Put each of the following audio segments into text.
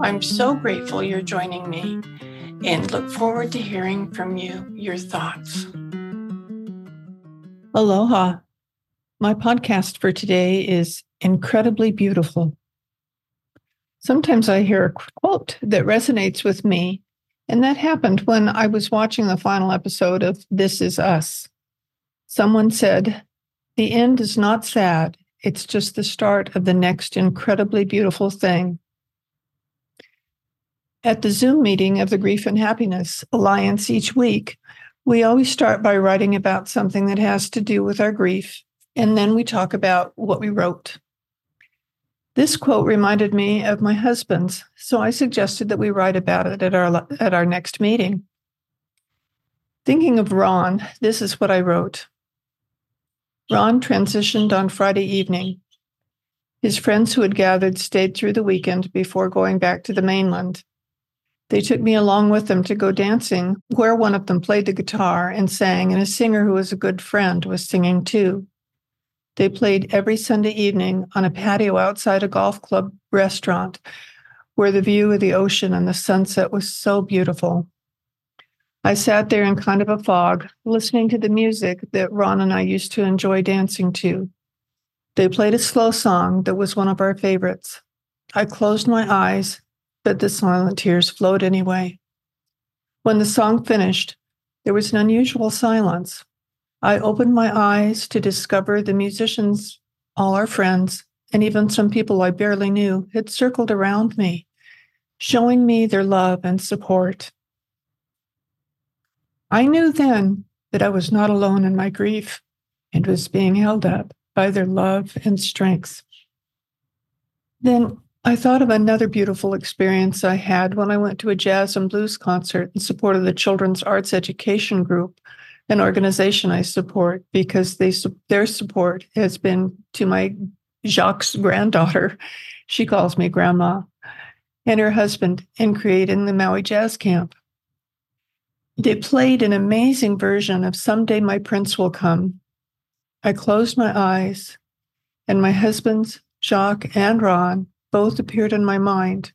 I'm so grateful you're joining me and look forward to hearing from you your thoughts. Aloha. My podcast for today is incredibly beautiful. Sometimes I hear a quote that resonates with me, and that happened when I was watching the final episode of This Is Us. Someone said, The end is not sad, it's just the start of the next incredibly beautiful thing. At the Zoom meeting of the Grief and Happiness Alliance each week, we always start by writing about something that has to do with our grief, and then we talk about what we wrote. This quote reminded me of my husband's, so I suggested that we write about it at our, at our next meeting. Thinking of Ron, this is what I wrote. Ron transitioned on Friday evening. His friends who had gathered stayed through the weekend before going back to the mainland. They took me along with them to go dancing, where one of them played the guitar and sang, and a singer who was a good friend was singing too. They played every Sunday evening on a patio outside a golf club restaurant where the view of the ocean and the sunset was so beautiful. I sat there in kind of a fog, listening to the music that Ron and I used to enjoy dancing to. They played a slow song that was one of our favorites. I closed my eyes but the silent tears flowed anyway. When the song finished, there was an unusual silence. I opened my eyes to discover the musicians, all our friends, and even some people I barely knew had circled around me, showing me their love and support. I knew then that I was not alone in my grief and was being held up by their love and strength. Then I thought of another beautiful experience I had when I went to a jazz and blues concert in support of the Children's Arts Education Group, an organization I support because they their support has been to my Jacques' granddaughter. She calls me grandma, and her husband in creating the Maui Jazz Camp. They played an amazing version of Someday My Prince Will Come. I closed my eyes, and my husbands, Jacques and Ron, both appeared in my mind.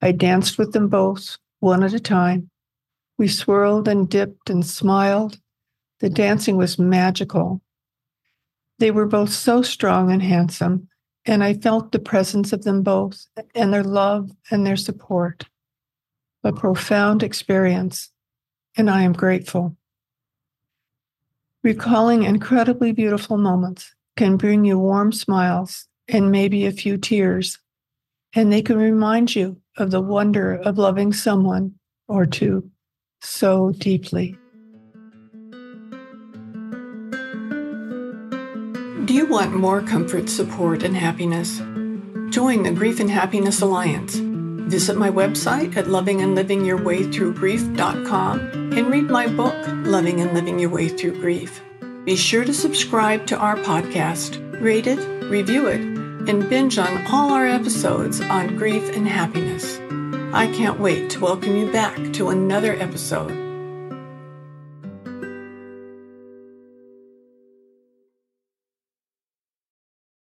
I danced with them both, one at a time. We swirled and dipped and smiled. The dancing was magical. They were both so strong and handsome, and I felt the presence of them both and their love and their support. A profound experience, and I am grateful. Recalling incredibly beautiful moments can bring you warm smiles and maybe a few tears and they can remind you of the wonder of loving someone or two so deeply. Do you want more comfort, support, and happiness? Join the Grief and Happiness Alliance. Visit my website at lovingandlivingyourwaythroughgrief.com and read my book, Loving and Living Your Way Through Grief. Be sure to subscribe to our podcast, rate it, review it, and binge on all our episodes on grief and happiness. I can't wait to welcome you back to another episode